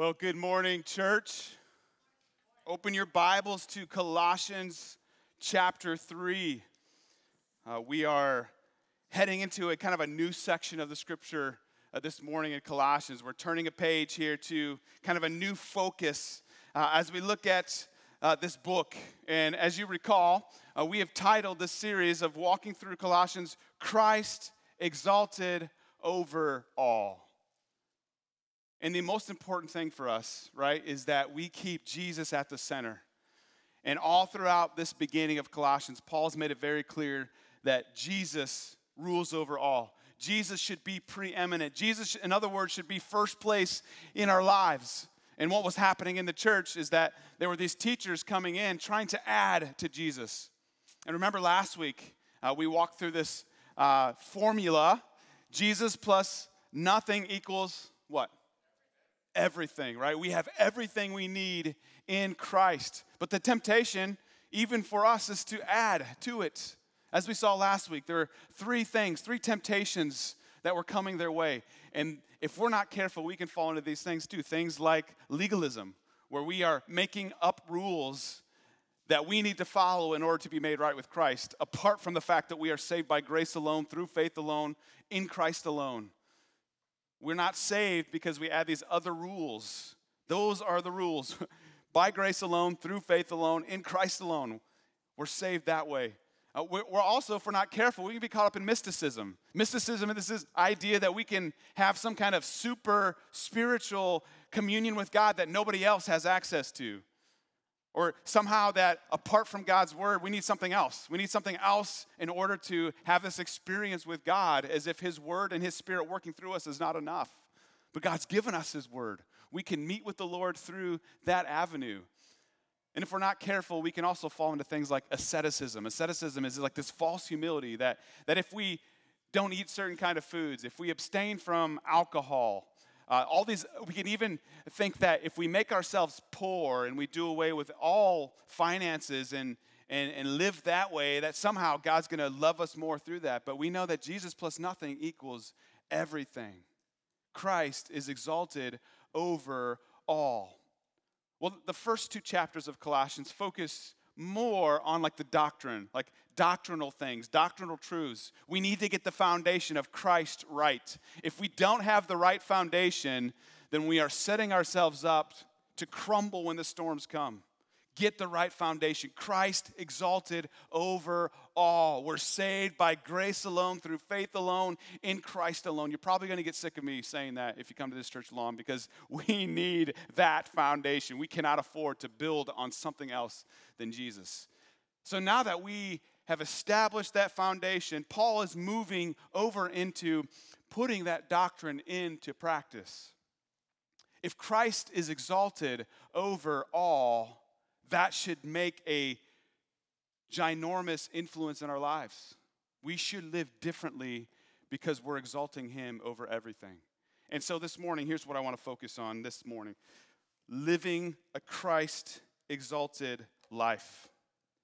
Well, good morning, church. Open your Bibles to Colossians chapter 3. Uh, we are heading into a kind of a new section of the scripture uh, this morning in Colossians. We're turning a page here to kind of a new focus uh, as we look at uh, this book. And as you recall, uh, we have titled this series of walking through Colossians, Christ exalted over all. And the most important thing for us, right, is that we keep Jesus at the center. And all throughout this beginning of Colossians, Paul's made it very clear that Jesus rules over all. Jesus should be preeminent. Jesus, in other words, should be first place in our lives. And what was happening in the church is that there were these teachers coming in trying to add to Jesus. And remember last week, uh, we walked through this uh, formula Jesus plus nothing equals what? Everything, right? We have everything we need in Christ. But the temptation, even for us, is to add to it. As we saw last week, there are three things, three temptations that were coming their way. And if we're not careful, we can fall into these things too. Things like legalism, where we are making up rules that we need to follow in order to be made right with Christ, apart from the fact that we are saved by grace alone, through faith alone, in Christ alone. We're not saved because we add these other rules. Those are the rules. By grace alone, through faith alone, in Christ alone. We're saved that way. Uh, we're, also, if we're not careful, we can be caught up in mysticism. Mysticism This is this idea that we can have some kind of super spiritual communion with God that nobody else has access to. Or somehow that apart from God's word, we need something else. We need something else in order to have this experience with God as if His word and His spirit working through us is not enough. But God's given us His word. We can meet with the Lord through that avenue. And if we're not careful, we can also fall into things like asceticism. Asceticism is like this false humility that, that if we don't eat certain kind of foods, if we abstain from alcohol, uh, all these, we can even think that if we make ourselves poor and we do away with all finances and, and, and live that way, that somehow God's going to love us more through that. But we know that Jesus plus nothing equals everything. Christ is exalted over all. Well, the first two chapters of Colossians focus more on like the doctrine, like doctrinal things, doctrinal truths. We need to get the foundation of Christ right. If we don't have the right foundation, then we are setting ourselves up to crumble when the storms come. Get the right foundation. Christ exalted over all. We're saved by grace alone, through faith alone, in Christ alone. You're probably going to get sick of me saying that if you come to this church long because we need that foundation. We cannot afford to build on something else than Jesus. So now that we have established that foundation, Paul is moving over into putting that doctrine into practice. If Christ is exalted over all, that should make a ginormous influence in our lives. We should live differently because we're exalting Him over everything. And so this morning, here's what I want to focus on this morning living a Christ exalted life.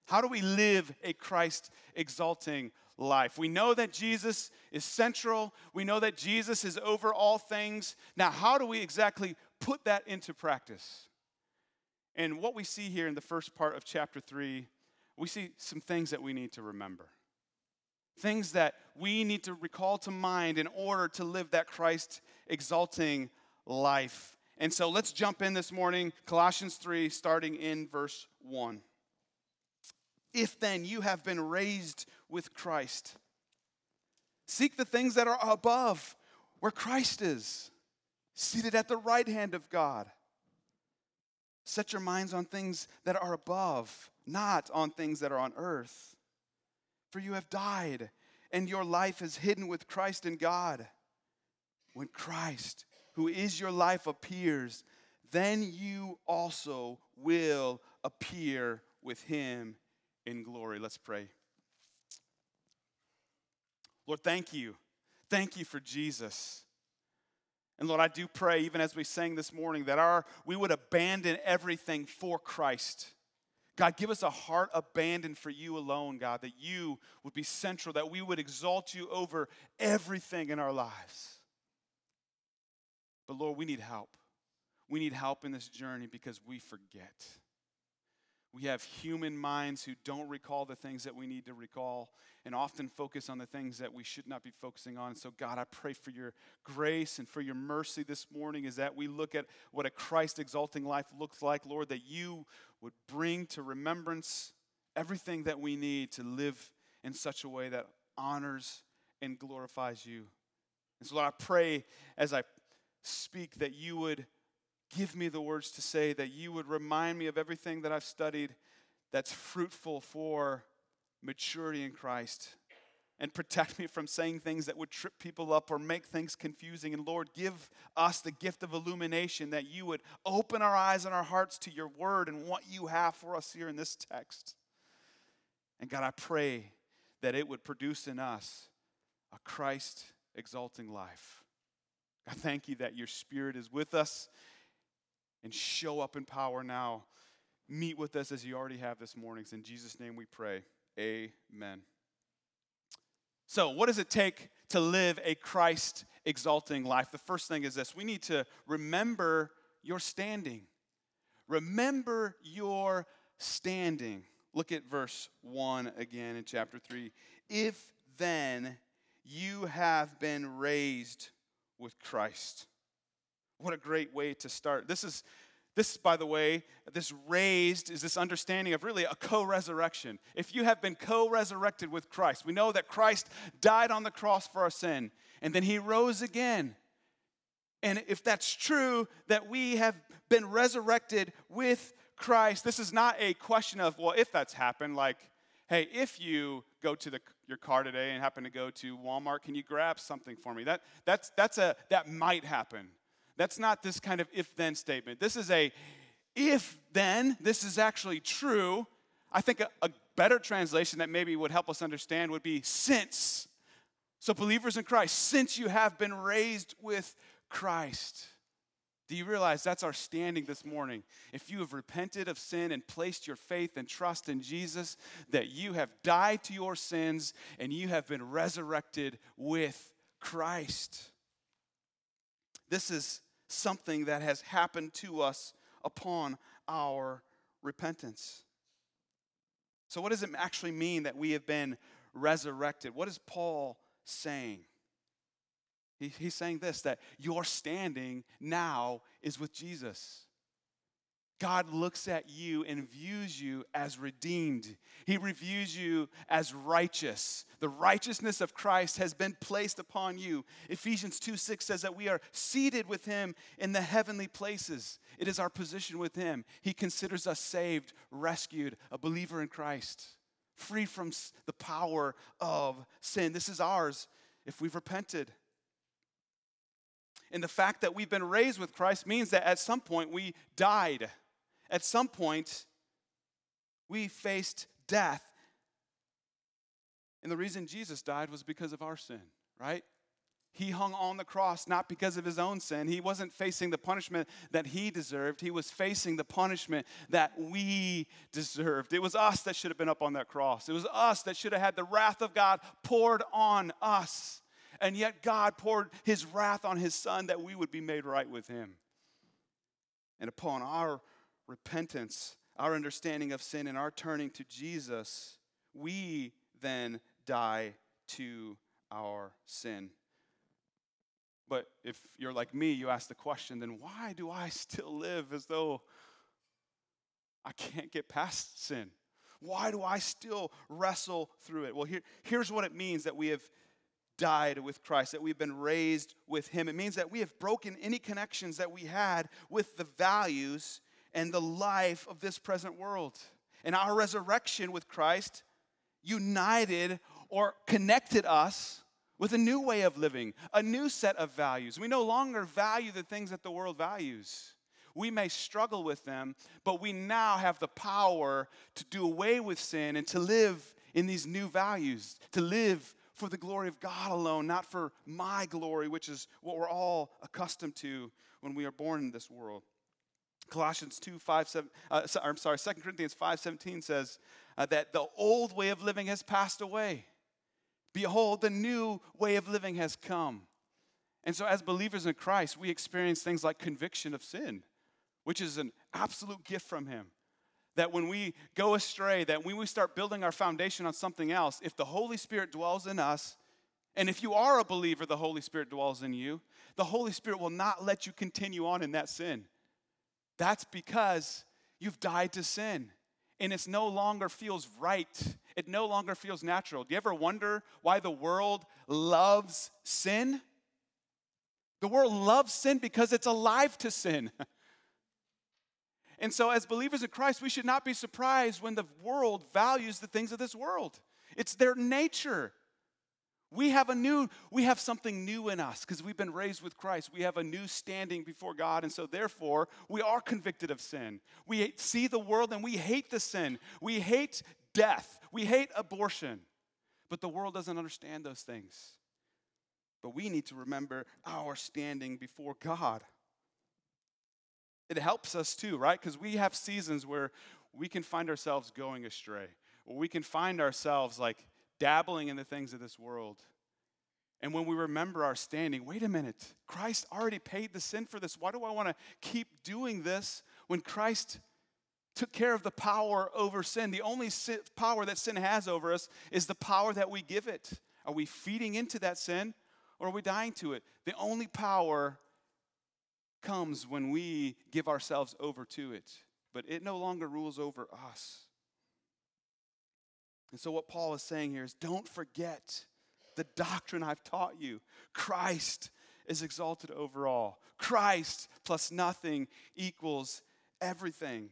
How do we live a Christ exalting life? We know that Jesus is central. We know that Jesus is over all things. Now, how do we exactly put that into practice? And what we see here in the first part of chapter 3, we see some things that we need to remember. Things that we need to recall to mind in order to live that Christ exalting life. And so let's jump in this morning, Colossians 3, starting in verse 1. If then you have been raised with Christ, seek the things that are above, where Christ is, seated at the right hand of God. Set your minds on things that are above, not on things that are on earth. For you have died, and your life is hidden with Christ in God. When Christ, who is your life, appears, then you also will appear with him in glory. Let's pray. Lord, thank you. Thank you for Jesus. And Lord, I do pray, even as we sang this morning, that our we would abandon everything for Christ. God, give us a heart abandoned for you alone, God, that you would be central, that we would exalt you over everything in our lives. But Lord, we need help. we need help in this journey because we forget. We have human minds who don't recall the things that we need to recall and often focus on the things that we should not be focusing on. So, God, I pray for your grace and for your mercy this morning is that we look at what a Christ exalting life looks like, Lord, that you would bring to remembrance everything that we need to live in such a way that honors and glorifies you. And so, Lord, I pray as I speak that you would Give me the words to say that you would remind me of everything that I've studied that's fruitful for maturity in Christ and protect me from saying things that would trip people up or make things confusing. And Lord, give us the gift of illumination that you would open our eyes and our hearts to your word and what you have for us here in this text. And God, I pray that it would produce in us a Christ exalting life. I thank you that your spirit is with us and show up in power now. Meet with us as you already have this morning. In Jesus' name we pray. Amen. So, what does it take to live a Christ exalting life? The first thing is this we need to remember your standing. Remember your standing. Look at verse 1 again in chapter 3. If then you have been raised with Christ. What a great way to start. This is this, by the way, this raised is this understanding of really a co resurrection. If you have been co resurrected with Christ, we know that Christ died on the cross for our sin and then he rose again. And if that's true, that we have been resurrected with Christ, this is not a question of, well, if that's happened, like, hey, if you go to the, your car today and happen to go to Walmart, can you grab something for me? That, that's, that's a, that might happen. That's not this kind of if then statement. This is a if then, this is actually true. I think a, a better translation that maybe would help us understand would be since. So, believers in Christ, since you have been raised with Christ. Do you realize that's our standing this morning? If you have repented of sin and placed your faith and trust in Jesus, that you have died to your sins and you have been resurrected with Christ. This is something that has happened to us upon our repentance. So, what does it actually mean that we have been resurrected? What is Paul saying? He, he's saying this that your standing now is with Jesus. God looks at you and views you as redeemed. He reviews you as righteous. The righteousness of Christ has been placed upon you. Ephesians 2 6 says that we are seated with him in the heavenly places. It is our position with him. He considers us saved, rescued, a believer in Christ, free from the power of sin. This is ours if we've repented. And the fact that we've been raised with Christ means that at some point we died. At some point, we faced death. And the reason Jesus died was because of our sin, right? He hung on the cross not because of his own sin. He wasn't facing the punishment that he deserved. He was facing the punishment that we deserved. It was us that should have been up on that cross. It was us that should have had the wrath of God poured on us. And yet God poured his wrath on his son that we would be made right with him. And upon our repentance, our understanding of sin, and our turning to Jesus, we then die to our sin. But if you're like me, you ask the question, then why do I still live as though I can't get past sin? Why do I still wrestle through it? Well, here, here's what it means that we have died with Christ, that we've been raised with Him. It means that we have broken any connections that we had with the values and the life of this present world. And our resurrection with Christ united or connected us with a new way of living, a new set of values. We no longer value the things that the world values. We may struggle with them, but we now have the power to do away with sin and to live in these new values, to live for the glory of God alone, not for my glory, which is what we're all accustomed to when we are born in this world. Colossians 2, 5, 7, uh, I'm sorry, 2 Corinthians 5, 17 says uh, that the old way of living has passed away. Behold, the new way of living has come. And so, as believers in Christ, we experience things like conviction of sin. which is an absolute gift from Him. That when we go astray, that when we start building our foundation on something else, if the Holy Spirit dwells in us, and if you are a believer, the Holy Spirit dwells in you, the Holy Spirit will not let you continue on in that sin. That's because you've died to sin and it no longer feels right. It no longer feels natural. Do you ever wonder why the world loves sin? The world loves sin because it's alive to sin. and so, as believers in Christ, we should not be surprised when the world values the things of this world. It's their nature. We have a new, we have something new in us because we've been raised with Christ. We have a new standing before God, and so therefore we are convicted of sin. We see the world and we hate the sin. We hate death. We hate abortion. But the world doesn't understand those things. But we need to remember our standing before God. It helps us too, right? Because we have seasons where we can find ourselves going astray, or we can find ourselves like dabbling in the things of this world. And when we remember our standing, wait a minute, Christ already paid the sin for this. Why do I want to keep doing this when Christ took care of the power over sin? The only sin, power that sin has over us is the power that we give it. Are we feeding into that sin or are we dying to it? The only power comes when we give ourselves over to it, but it no longer rules over us. And so, what Paul is saying here is don't forget the doctrine I've taught you. Christ is exalted over all. Christ plus nothing equals everything.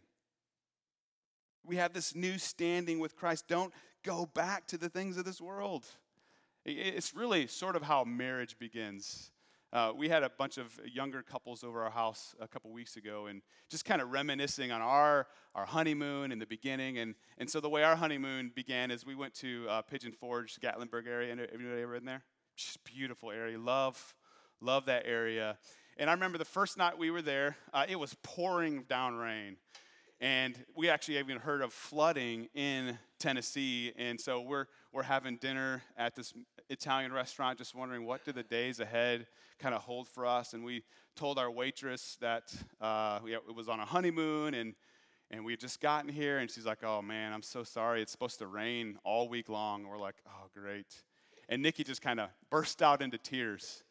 We have this new standing with Christ. Don't go back to the things of this world. It's really sort of how marriage begins. Uh, we had a bunch of younger couples over our house a couple weeks ago and just kind of reminiscing on our, our honeymoon in the beginning. And, and so the way our honeymoon began is we went to uh, Pigeon Forge, Gatlinburg area. Anybody ever in there? Just beautiful area. Love, love that area. And I remember the first night we were there, uh, it was pouring down rain. And we actually even heard of flooding in Tennessee. And so we're, we're having dinner at this Italian restaurant, just wondering what do the days ahead kind of hold for us. And we told our waitress that uh, we, it was on a honeymoon and, and we had just gotten here. And she's like, oh man, I'm so sorry. It's supposed to rain all week long. And we're like, oh, great. And Nikki just kind of burst out into tears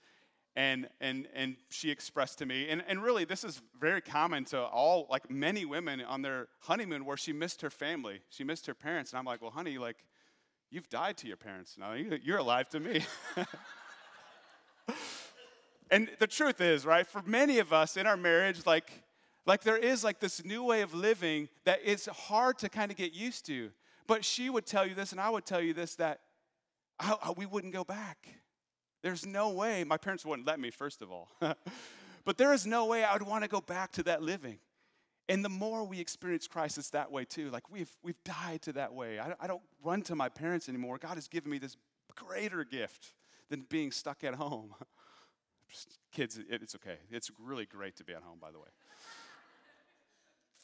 and and and she expressed to me and, and really this is very common to all like many women on their honeymoon where she missed her family she missed her parents and i'm like well honey like you've died to your parents now you're alive to me and the truth is right for many of us in our marriage like like there is like this new way of living that it's hard to kind of get used to but she would tell you this and i would tell you this that I, I, we wouldn't go back there's no way, my parents wouldn't let me, first of all. but there is no way I would want to go back to that living. And the more we experience Christ, it's that way too. Like we've, we've died to that way. I, I don't run to my parents anymore. God has given me this greater gift than being stuck at home. Kids, it's okay. It's really great to be at home, by the way.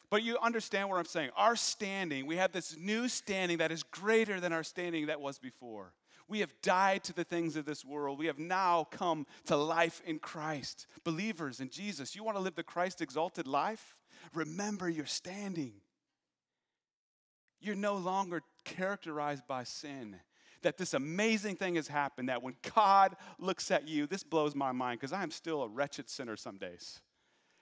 But you understand what I'm saying. Our standing, we have this new standing that is greater than our standing that was before. We have died to the things of this world. We have now come to life in Christ. Believers in Jesus, you want to live the Christ exalted life? Remember your standing. You're no longer characterized by sin. That this amazing thing has happened, that when God looks at you, this blows my mind because I am still a wretched sinner some days.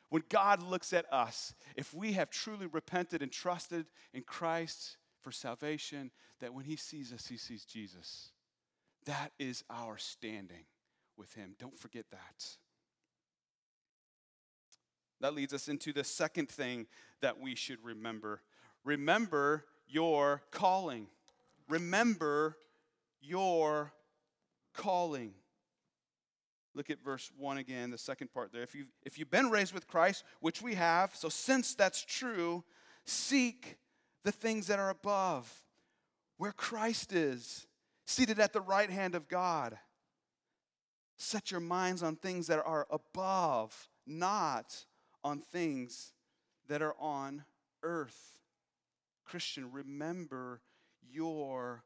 When God looks at us, if we have truly repented and trusted in Christ for salvation, that when He sees us, He sees Jesus. That is our standing with Him. Don't forget that. That leads us into the second thing that we should remember. Remember your calling. Remember your calling. Look at verse 1 again, the second part there. If you've, if you've been raised with Christ, which we have, so since that's true, seek the things that are above, where Christ is seated at the right hand of God. Set your minds on things that are above, not on things that are on earth. Christian, remember your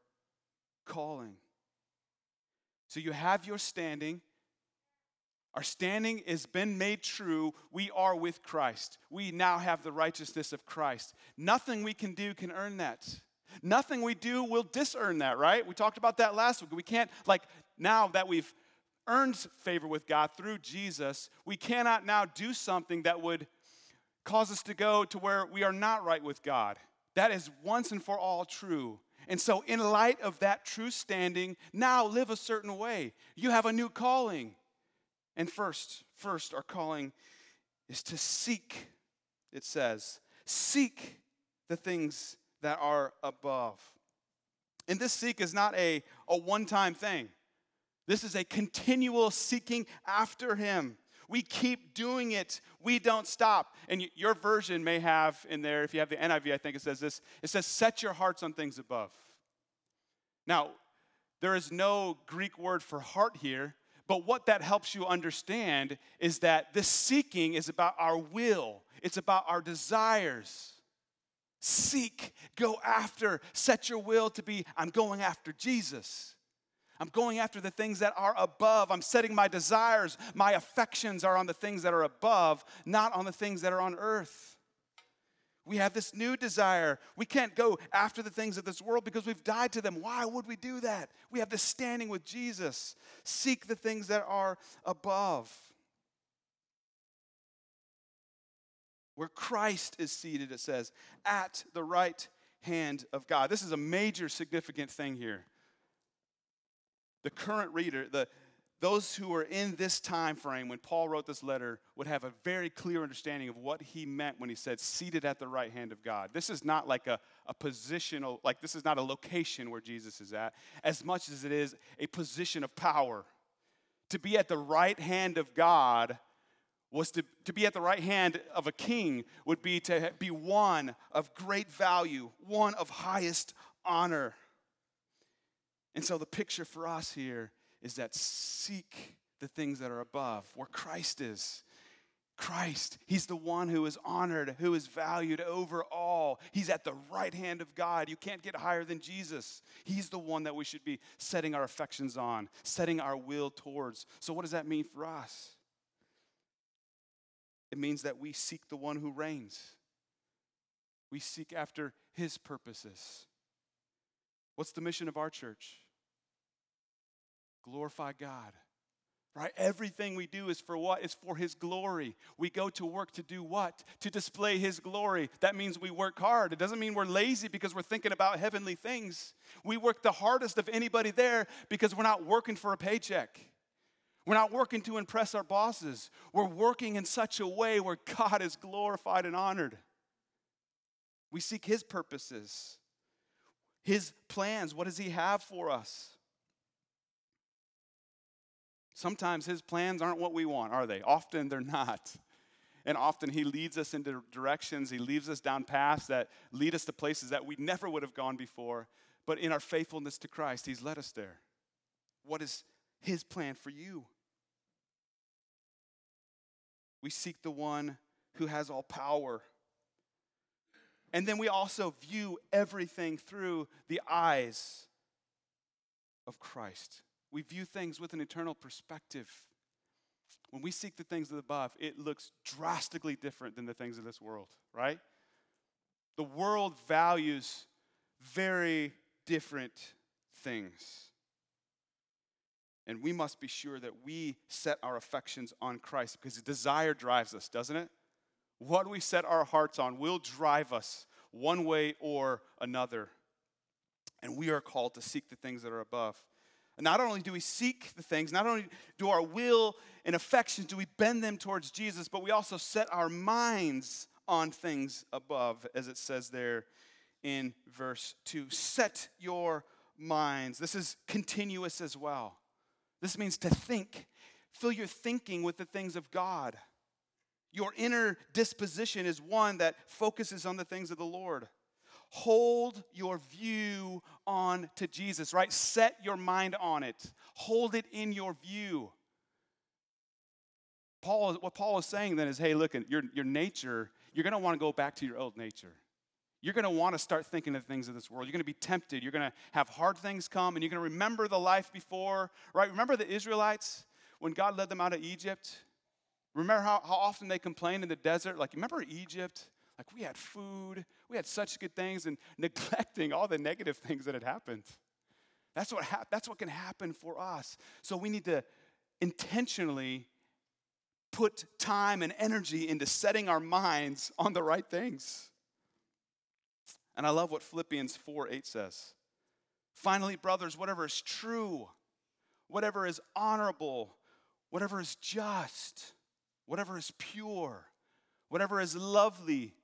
calling. So you have your standing. Our standing has been made true. We are with Christ. We now have the righteousness of Christ. Nothing we can do can earn that. Nothing we do will disearn that, right? We talked about that last week. We can't, like, now that we've earned favor with God through Jesus, we cannot now do something that would cause us to go to where we are not right with God. That is once and for all true. And so, in light of that true standing, now live a certain way. You have a new calling. And first, first, our calling is to seek, it says, seek the things that are above. And this seek is not a, a one time thing, this is a continual seeking after Him. We keep doing it. We don't stop. And your version may have in there, if you have the NIV, I think it says this it says, Set your hearts on things above. Now, there is no Greek word for heart here, but what that helps you understand is that this seeking is about our will, it's about our desires. Seek, go after, set your will to be, I'm going after Jesus. I'm going after the things that are above. I'm setting my desires, my affections are on the things that are above, not on the things that are on earth. We have this new desire. We can't go after the things of this world because we've died to them. Why would we do that? We have this standing with Jesus. Seek the things that are above. Where Christ is seated, it says, at the right hand of God. This is a major significant thing here. The current reader, the, those who were in this time frame when Paul wrote this letter would have a very clear understanding of what he meant when he said seated at the right hand of God. This is not like a, a positional, like this is not a location where Jesus is at, as much as it is a position of power. To be at the right hand of God was to, to be at the right hand of a king, would be to be one of great value, one of highest honor. And so the picture for us here is that seek the things that are above, where Christ is. Christ, He's the one who is honored, who is valued over all. He's at the right hand of God. You can't get higher than Jesus. He's the one that we should be setting our affections on, setting our will towards. So, what does that mean for us? It means that we seek the one who reigns, we seek after His purposes. What's the mission of our church? glorify God. Right? Everything we do is for what? Is for His glory. We go to work to do what? To display His glory. That means we work hard. It doesn't mean we're lazy because we're thinking about heavenly things. We work the hardest of anybody there because we're not working for a paycheck. We're not working to impress our bosses. We're working in such a way where God is glorified and honored. We seek His purposes, His plans. What does He have for us? Sometimes his plans aren't what we want, are they? Often they're not. And often he leads us into directions, he leads us down paths that lead us to places that we never would have gone before. But in our faithfulness to Christ, he's led us there. What is his plan for you? We seek the one who has all power. And then we also view everything through the eyes of Christ. We view things with an eternal perspective. When we seek the things of the above, it looks drastically different than the things of this world, right? The world values very different things. And we must be sure that we set our affections on Christ because desire drives us, doesn't it? What we set our hearts on will drive us one way or another. And we are called to seek the things that are above. Not only do we seek the things, not only do our will and affections, do we bend them towards Jesus, but we also set our minds on things above, as it says there in verse 2. Set your minds. This is continuous as well. This means to think. Fill your thinking with the things of God. Your inner disposition is one that focuses on the things of the Lord hold your view on to Jesus, right? Set your mind on it. Hold it in your view. Paul, what Paul is saying then is, hey, look, your, your nature, you're going to want to go back to your old nature. You're going to want to start thinking of things of this world. You're going to be tempted. You're going to have hard things come, and you're going to remember the life before, right? Remember the Israelites? when God led them out of Egypt? Remember how, how often they complained in the desert? Like, remember Egypt? Like, we had food, we had such good things, and neglecting all the negative things that had happened. That's what, hap- that's what can happen for us. So we need to intentionally put time and energy into setting our minds on the right things. And I love what Philippians 4 8 says. Finally, brothers, whatever is true, whatever is honorable, whatever is just, whatever is pure, whatever is lovely,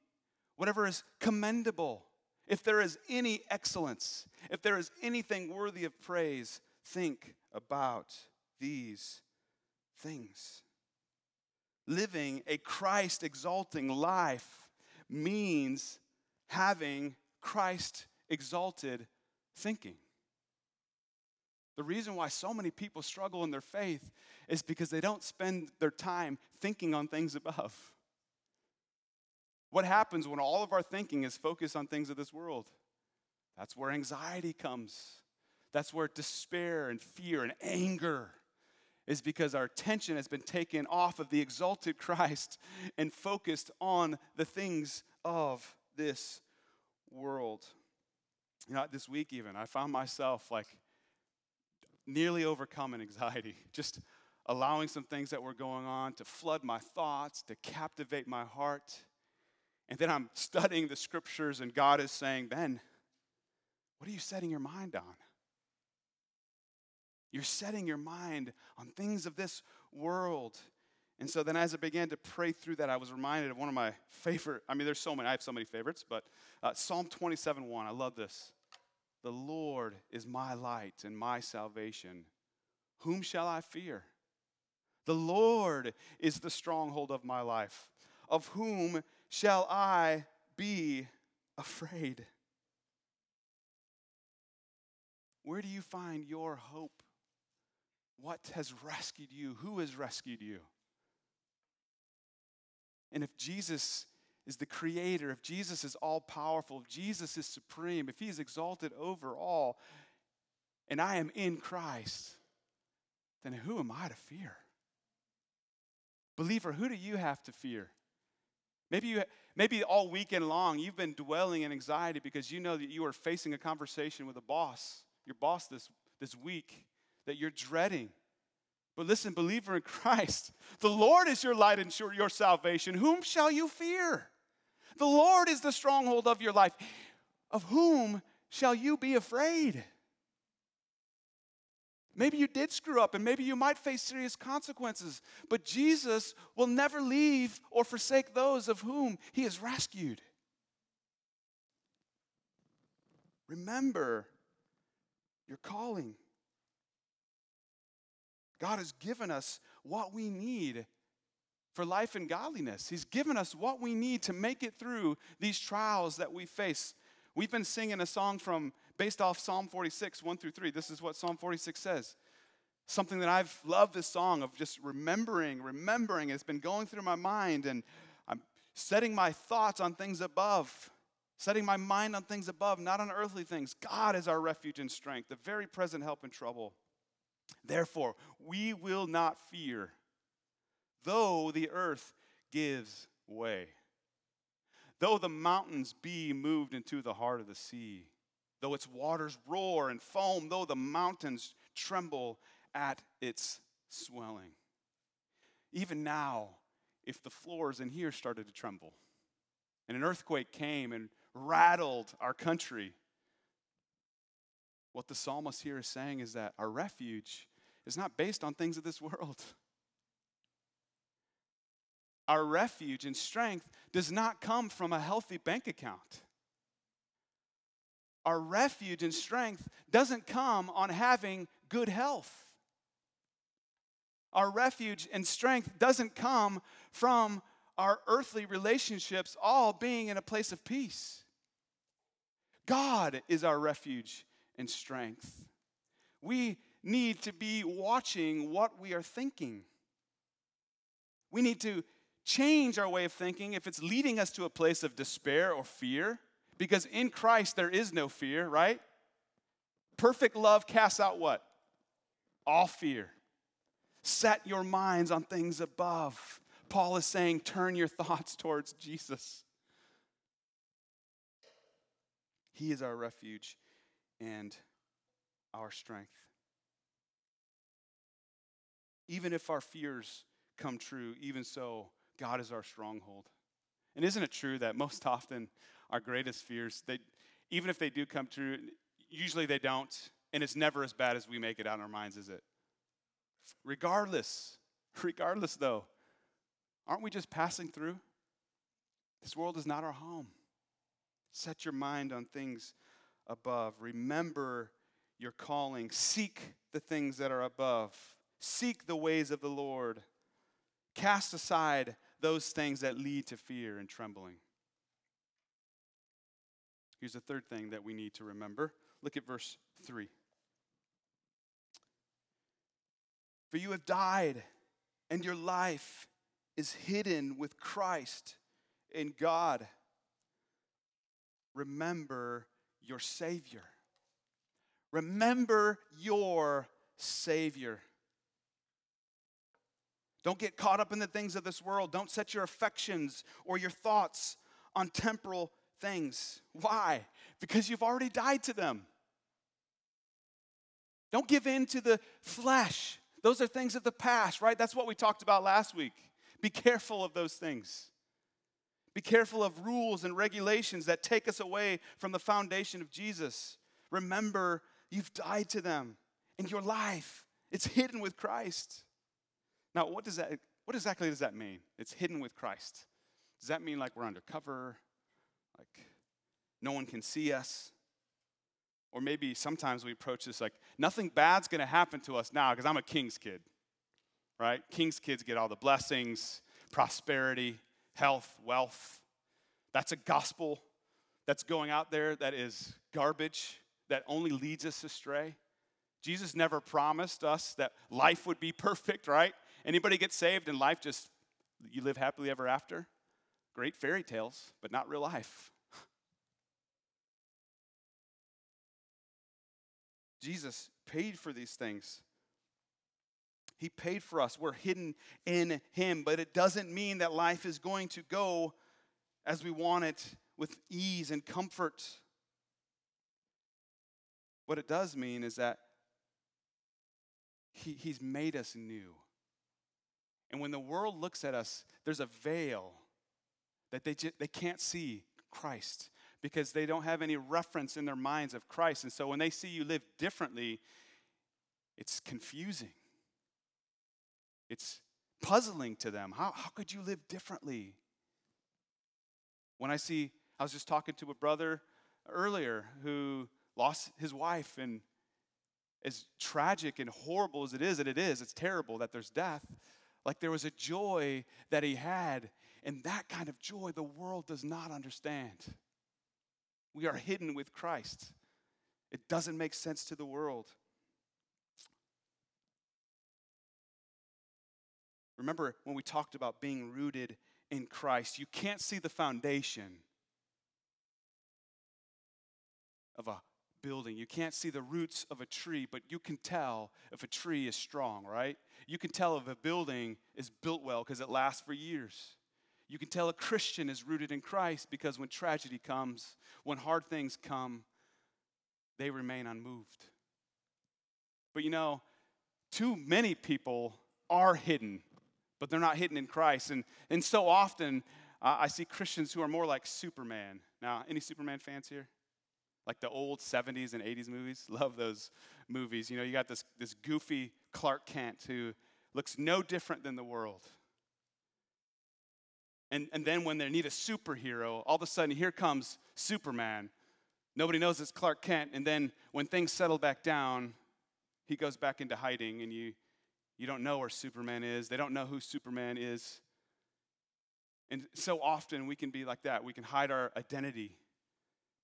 whatever is commendable, if there is any excellence, if there is anything worthy of praise, think about these things. Living a Christ exalting life means having Christ exalted thinking. The reason why so many people struggle in their faith is because they don't spend their time thinking on things above. What happens when all of our thinking is focused on things of this world? That's where anxiety comes. That's where despair and fear and anger is because our attention has been taken off of the exalted Christ and focused on the things of this world. You know, this week even, I found myself like nearly overcoming anxiety, just allowing some things that were going on to flood my thoughts, to captivate my heart. And then I'm studying the scriptures, and God is saying, Ben, what are you setting your mind on? You're setting your mind on things of this world. And so then, as I began to pray through that, I was reminded of one of my favorite. I mean, there's so many. I have so many favorites, but uh, Psalm 27 1. I love this. The Lord is my light and my salvation. Whom shall I fear? The Lord is the stronghold of my life. Of whom shall I be afraid? Where do you find your hope? What has rescued you? Who has rescued you? And if Jesus is the creator, if Jesus is all powerful, if Jesus is supreme, if he is exalted over all, and I am in Christ, then who am I to fear? Believer, who do you have to fear? Maybe, you, maybe all weekend long you've been dwelling in anxiety because you know that you are facing a conversation with a boss, your boss this, this week, that you're dreading. But listen, believer in Christ, the Lord is your light and your salvation. Whom shall you fear? The Lord is the stronghold of your life. Of whom shall you be afraid? Maybe you did screw up and maybe you might face serious consequences, but Jesus will never leave or forsake those of whom he has rescued. Remember your calling. God has given us what we need for life and godliness. He's given us what we need to make it through these trials that we face. We've been singing a song from based off Psalm 46, 1 through 3. This is what Psalm 46 says. Something that I've loved this song of just remembering, remembering. It's been going through my mind, and I'm setting my thoughts on things above, setting my mind on things above, not on earthly things. God is our refuge and strength, the very present help in trouble. Therefore, we will not fear, though the earth gives way, though the mountains be moved into the heart of the sea, though its waters roar and foam, though the mountains tremble at its swelling. Even now, if the floors in here started to tremble and an earthquake came and rattled our country, what the psalmist here is saying is that our refuge is not based on things of this world. Our refuge and strength does not come from a healthy bank account. Our refuge and strength doesn't come on having good health. Our refuge and strength doesn't come from our earthly relationships all being in a place of peace. God is our refuge and strength. We need to be watching what we are thinking. We need to change our way of thinking if it's leading us to a place of despair or fear, because in Christ there is no fear, right? Perfect love casts out what? All fear. Set your minds on things above. Paul is saying, turn your thoughts towards Jesus. He is our refuge and our strength. Even if our fears come true, even so, God is our stronghold. And isn't it true that most often our greatest fears, they, even if they do come true, usually they don't, and it's never as bad as we make it out in our minds, is it? Regardless, regardless though, aren't we just passing through? This world is not our home. Set your mind on things above. Remember your calling. Seek the things that are above. Seek the ways of the Lord. Cast aside those things that lead to fear and trembling. Here's the third thing that we need to remember. Look at verse 3. For you have died, and your life is hidden with Christ in God. Remember your Savior. Remember your Savior. Don't get caught up in the things of this world. Don't set your affections or your thoughts on temporal things. Why? Because you've already died to them. Don't give in to the flesh. Those are things of the past, right? That's what we talked about last week. Be careful of those things. Be careful of rules and regulations that take us away from the foundation of Jesus. Remember, you've died to them, and your life, it's hidden with Christ. Now, what does that what exactly does that mean? It's hidden with Christ. Does that mean like we're undercover? Like no one can see us? Or maybe sometimes we approach this like nothing bad's to happen to us now because I'm a king's kid. Right? King's kids get all the blessings, prosperity, health, wealth. That's a gospel that's going out there that is garbage, that only leads us astray. Jesus never promised us that life would be perfect, right? Anybody get saved and life just, you live happily ever after? Great fairy tales, but not real life. Jesus paid for these things. He paid for us. We're hidden in Him, but it doesn't mean that life is going to go as we want it with ease and comfort. What it does mean is that he, He's made us new. And when the world looks at us, there's a veil that they, just, they can't see Christ because they don't have any reference in their minds of Christ. And so when they see you live differently, it's confusing. It's puzzling to them. How, how could you live differently? When I see, I was just talking to a brother earlier who lost his wife, and as tragic and horrible as it is, and it is, it's terrible that there's death. Like there was a joy that he had, and that kind of joy the world does not understand. We are hidden with Christ. It doesn't make sense to the world. Remember when we talked about being rooted in Christ, you can't see the foundation of a building. You can't see the roots of a tree, but you can tell if a tree is strong, right? You can tell if a building is built well because it lasts for years. You can tell a Christian is rooted in Christ because when tragedy comes, when hard things come, they remain unmoved. But you know, too many people are hidden but they're not hidden in Christ. And, and so often, uh, I see Christians who are more like Superman. Now, any Superman fans here? Like the old 70s and 80s movies? Love those movies. You know, you got this, this goofy Clark Kent who looks no different than the world. And, and then when they need a superhero, all of a sudden here comes Superman. Nobody knows it's Clark Kent. And then when things settle back down, he goes back into hiding, and you, you don't know where Superman is. They don't know who Superman is. And so often we can be like that. We can hide our identity.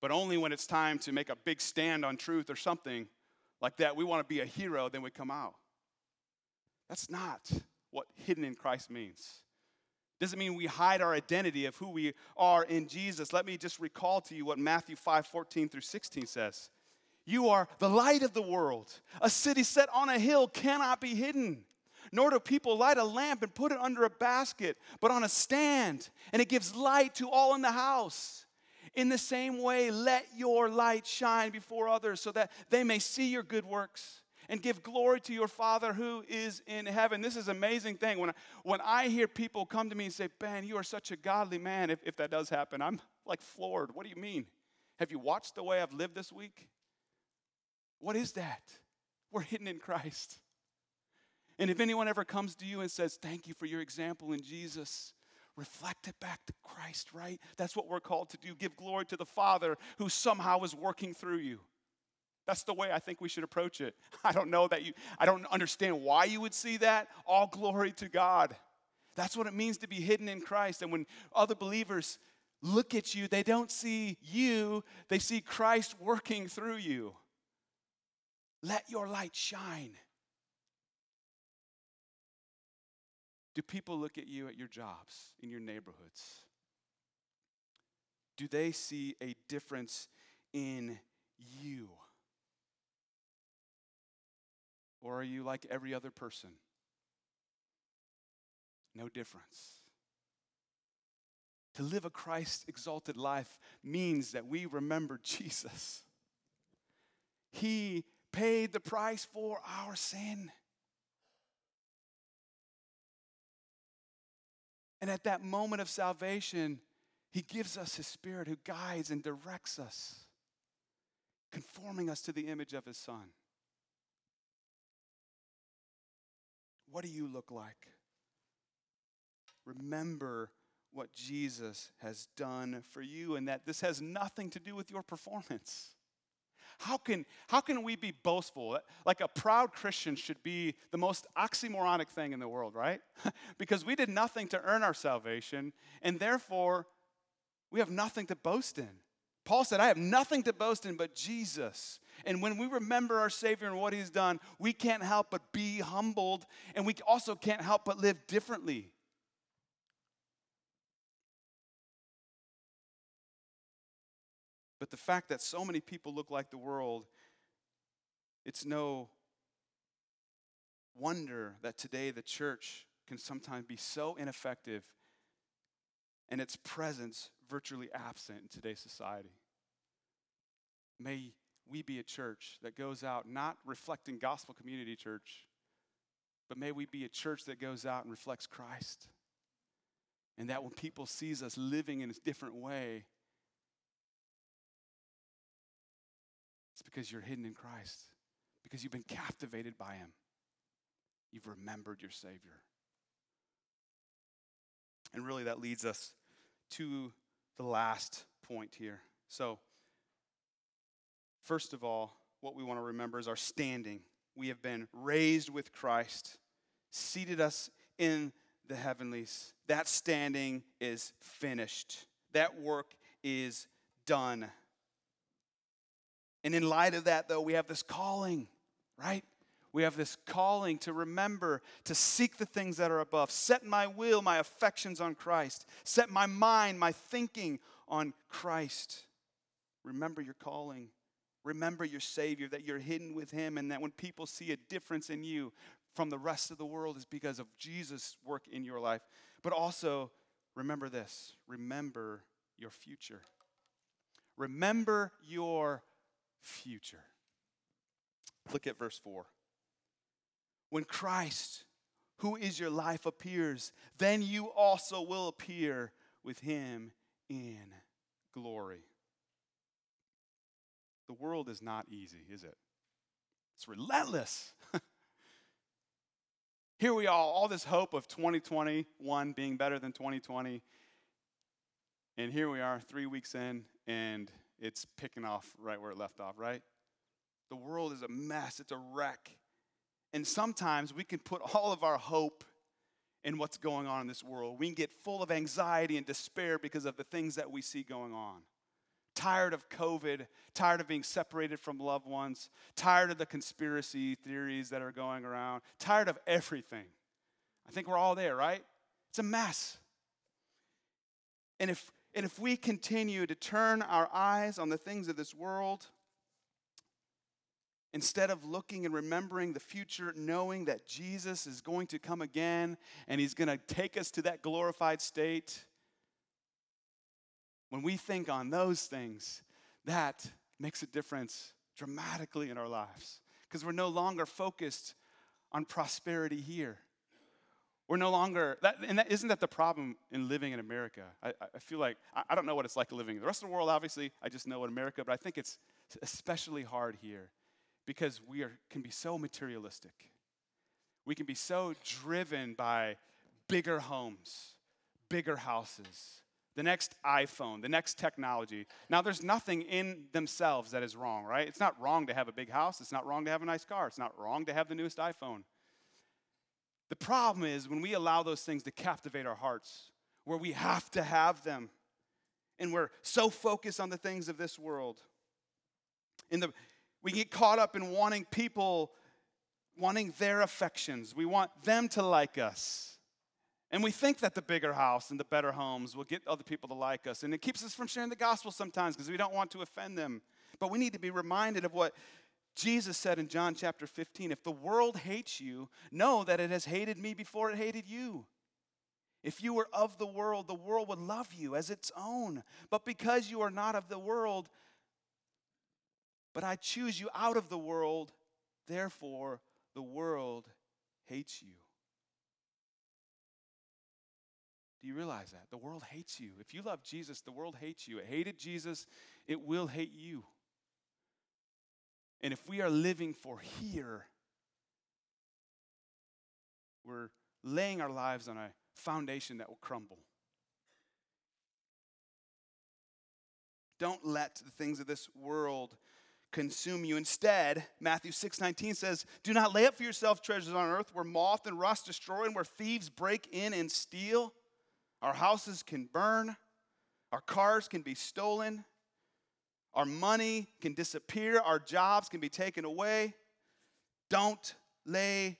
But only when it's time to make a big stand on truth or something like that, we want to be a hero, then we come out. That's not what hidden in Christ means. Doesn't mean we hide our identity of who we are in Jesus. Let me just recall to you what Matthew 5 14 through 16 says. You are the light of the world. A city set on a hill cannot be hidden. Nor do people light a lamp and put it under a basket, but on a stand, and it gives light to all in the house. In the same way, let your light shine before others so that they may see your good works and give glory to your Father who is in heaven. This is amazing thing. When I, when I hear people come to me and say, Ben, you are such a godly man, if, if that does happen, I'm like floored. What do you mean? Have you watched the way I've lived this week? What is that? We're hidden in Christ. And if anyone ever comes to you and says, Thank you for your example in Jesus, reflect it back to Christ, right? That's what we're called to do. Give glory to the Father who somehow is working through you. That's the way I think we should approach it. I don't know that you, I don't understand why you would see that. All glory to God. That's what it means to be hidden in Christ. And when other believers look at you, they don't see you, they see Christ working through you. Let your light shine. Do people look at you at your jobs, in your neighborhoods? Do they see a difference in you? Or are you like every other person? No difference. To live a Christ exalted life means that we remember Jesus. He paid the price for our sin. And at that moment of salvation, He gives us His Spirit who guides and directs us, conforming us to the image of His Son. What do you look like? Remember what Jesus has done for you and that this has nothing to do with your performance. How can, how can we be boastful? Like a proud Christian should be the most oxymoronic thing in the world, right? because we did nothing to earn our salvation, and therefore we have nothing to boast in. Paul said, I have nothing to boast in but Jesus. And when we remember our Savior and what He's done, we can't help but be humbled, and we also can't help but live differently. But the fact that so many people look like the world, it's no wonder that today the church can sometimes be so ineffective and its presence virtually absent in today's society. May we be a church that goes out not reflecting gospel community church, but may we be a church that goes out and reflects Christ. And that when people sees us living in a different way, because you're hidden in Christ, because you've been captivated by him. You've remembered your Savior. And really, that leads us to the last point here. So, first of all, what we want to remember is our standing. We have been raised with Christ, seated us in the heavenlies. That standing is finished, that work is done. And in light of that, though, we have this calling, right? We have this calling to remember to seek the things that are above. Set my will, my affections on Christ. Set my mind, my thinking on Christ. Remember your calling. Remember your Savior, that you're hidden with Him, and that when people see a difference in you from the rest of the world, is because of Jesus' work in your life. But also, remember this remember your future. Remember your future. Look at verse 4. When Christ, who is your life, appears, then you also will appear with him in glory. The world is not easy, is it? It's relentless. Here we are, all this hope of 2021 being better than 2020. And here we are, three weeks in, and it's picking off right where it left off, right? The world is a mess, it's a wreck. And sometimes we can put all of our hope in what's going on in this world. We can get full of anxiety and despair because of the things that we see going on. Tired of COVID, tired of being separated from loved ones, tired of the conspiracy theories that are going around, tired of everything. I think we're all there, right? It's a mess. And if, and if we continue to turn our eyes on the things of this world, Instead of looking and remembering the future, knowing that Jesus is going to come again and he's going to take us to that glorified state, when we think on those things, that makes a difference dramatically in our lives because we're no longer focused on prosperity here. We're no longer, that, and that, isn't that the problem in living in America? I, I feel like, I, I don't know what it's like living in the rest of the world, obviously. I just know in America, but I think it's especially hard here because we are, can be so materialistic. We can be so driven by bigger homes, bigger houses, the next iPhone, the next technology. Now, there's nothing in themselves that is wrong, right? It's not wrong to have a big house. It's not wrong to have a nice car. It's not wrong to have the newest iPhone. The problem is when we allow those things to captivate our hearts, where we have to have them, and we're so focused on the things of this world. In the, we get caught up in wanting people, wanting their affections. We want them to like us. And we think that the bigger house and the better homes will get other people to like us. And it keeps us from sharing the gospel sometimes because we don't want to offend them. But we need to be reminded of what Jesus said in John chapter 15 If the world hates you, know that it has hated me before it hated you. If you were of the world, the world would love you as its own. But because you are not of the world, but I choose you out of the world, therefore the world hates you. Do you realize that? The world hates you. If you love Jesus, the world hates you. It hated Jesus, it will hate you. And if we are living for here, we're laying our lives on a foundation that will crumble. Don't let the things of this world consume you. Instead, Matthew 6:19 says, "Do not lay up for yourself treasures on earth where moth and rust destroy and where thieves break in and steal." Our houses can burn, our cars can be stolen, our money can disappear, our jobs can be taken away. Don't lay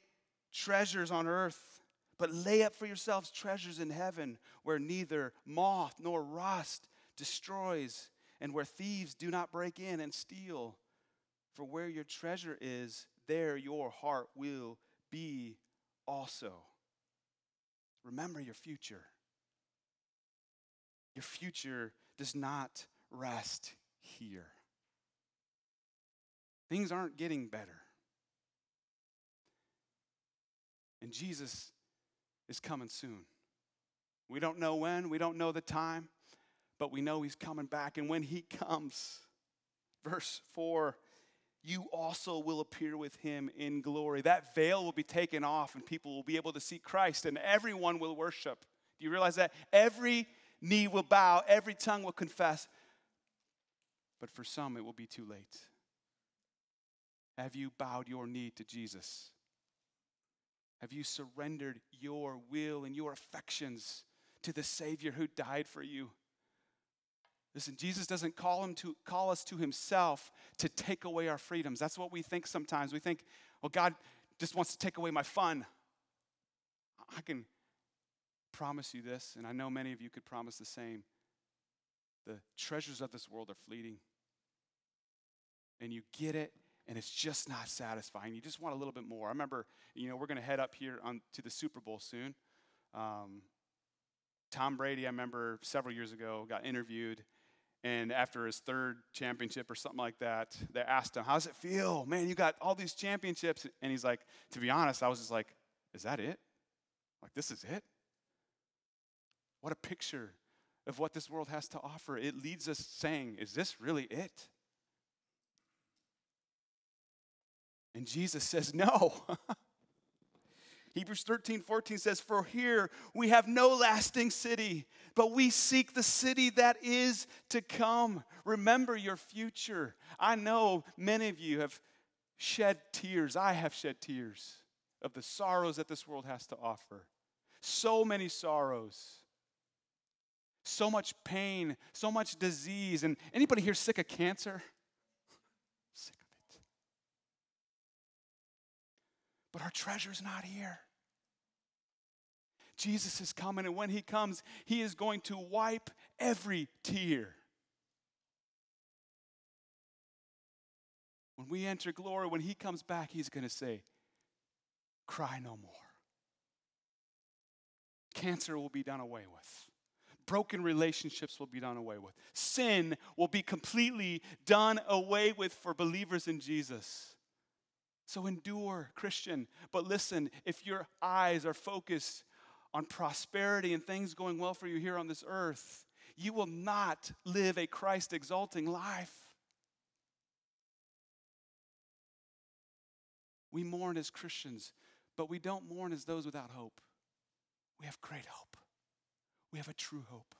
treasures on earth, but lay up for yourselves treasures in heaven where neither moth nor rust destroys and where thieves do not break in and steal. For where your treasure is, there your heart will be also. Remember your future. Your future does not rest here. Things aren't getting better. And Jesus is coming soon. We don't know when, we don't know the time, but we know he's coming back. And when he comes, verse 4, you also will appear with him in glory. That veil will be taken off, and people will be able to see Christ, and everyone will worship. Do you realize that? Every knee will bow, every tongue will confess. But for some, it will be too late. Have you bowed your knee to Jesus? Have you surrendered your will and your affections to the Savior who died for you? Listen, Jesus doesn't call him to call us to himself to take away our freedoms. That's what we think sometimes. We think, well, God just wants to take away my fun. I can promise you this, and I know many of you could promise the same. The treasures of this world are fleeting. And you get it, and it's just not satisfying. You just want a little bit more. I remember, you know, we're going to head up here on, to the Super Bowl soon. Um, Tom Brady, I remember several years ago, got interviewed. And after his third championship or something like that, they asked him, How's it feel? Man, you got all these championships. And he's like, To be honest, I was just like, Is that it? Like, this is it? What a picture of what this world has to offer. It leads us saying, Is this really it? And Jesus says, No. Hebrews 13, 14 says, For here we have no lasting city, but we seek the city that is to come. Remember your future. I know many of you have shed tears. I have shed tears of the sorrows that this world has to offer. So many sorrows so much pain, so much disease. And anybody here sick of cancer? Sick of it. But our treasure's not here. Jesus is coming, and when he comes, he is going to wipe every tear. When we enter glory, when he comes back, he's going to say, Cry no more. Cancer will be done away with. Broken relationships will be done away with. Sin will be completely done away with for believers in Jesus. So endure, Christian. But listen, if your eyes are focused on prosperity and things going well for you here on this earth, you will not live a Christ exalting life. We mourn as Christians, but we don't mourn as those without hope. We have great hope. We have a true hope.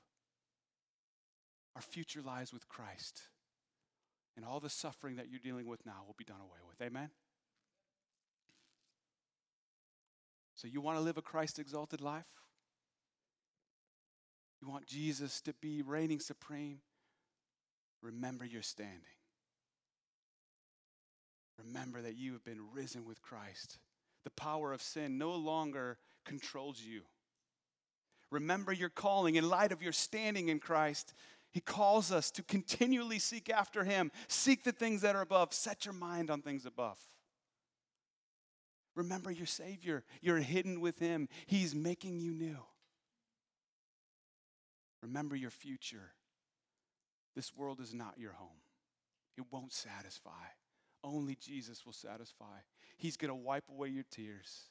Our future lies with Christ. And all the suffering that you're dealing with now will be done away with. Amen? So, you want to live a Christ exalted life? You want Jesus to be reigning supreme? Remember your standing. Remember that you have been risen with Christ. The power of sin no longer controls you. Remember your calling in light of your standing in Christ. He calls us to continually seek after Him. Seek the things that are above. Set your mind on things above. Remember your Savior. You're hidden with Him, He's making you new. Remember your future. This world is not your home, it won't satisfy. Only Jesus will satisfy. He's going to wipe away your tears.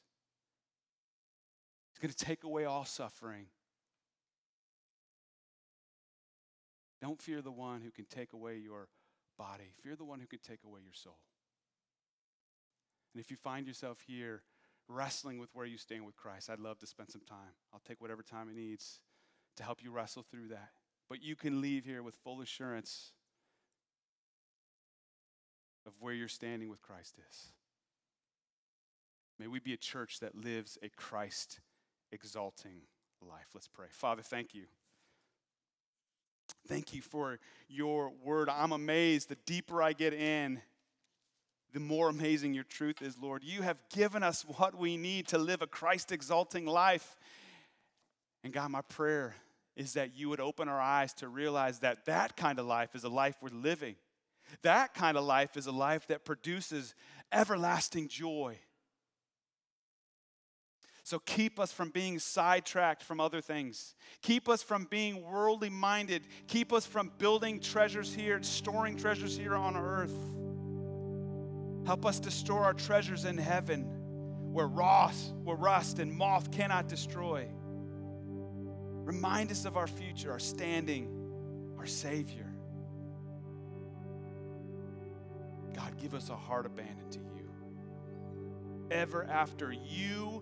He's going to take away all suffering. Don't fear the one who can take away your body, fear the one who can take away your soul. And if you find yourself here wrestling with where you stand with Christ, I'd love to spend some time. I'll take whatever time it needs to help you wrestle through that. But you can leave here with full assurance of where you're standing with Christ is. May we be a church that lives a Christ exalting life. Let's pray. Father, thank you. Thank you for your word. I'm amazed the deeper I get in, the more amazing your truth is, Lord. You have given us what we need to live a Christ exalting life. And God, my prayer is that you would open our eyes to realize that that kind of life is a life worth living. That kind of life is a life that produces everlasting joy. So keep us from being sidetracked from other things. Keep us from being worldly minded. Keep us from building treasures here, storing treasures here on earth. Help us to store our treasures in heaven where rust, where rust and moth cannot destroy. Remind us of our future, our standing, our Savior. God, give us a heart abandoned to you. Ever after you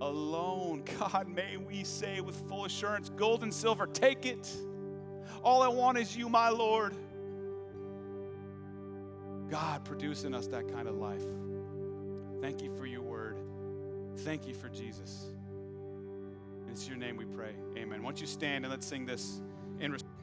alone. God, may we say with full assurance gold and silver, take it. All I want is you, my Lord. God, produce in us that kind of life. Thank you for your word. Thank you for Jesus. It's your name we pray. Amen. Won't you stand and let's sing this in response.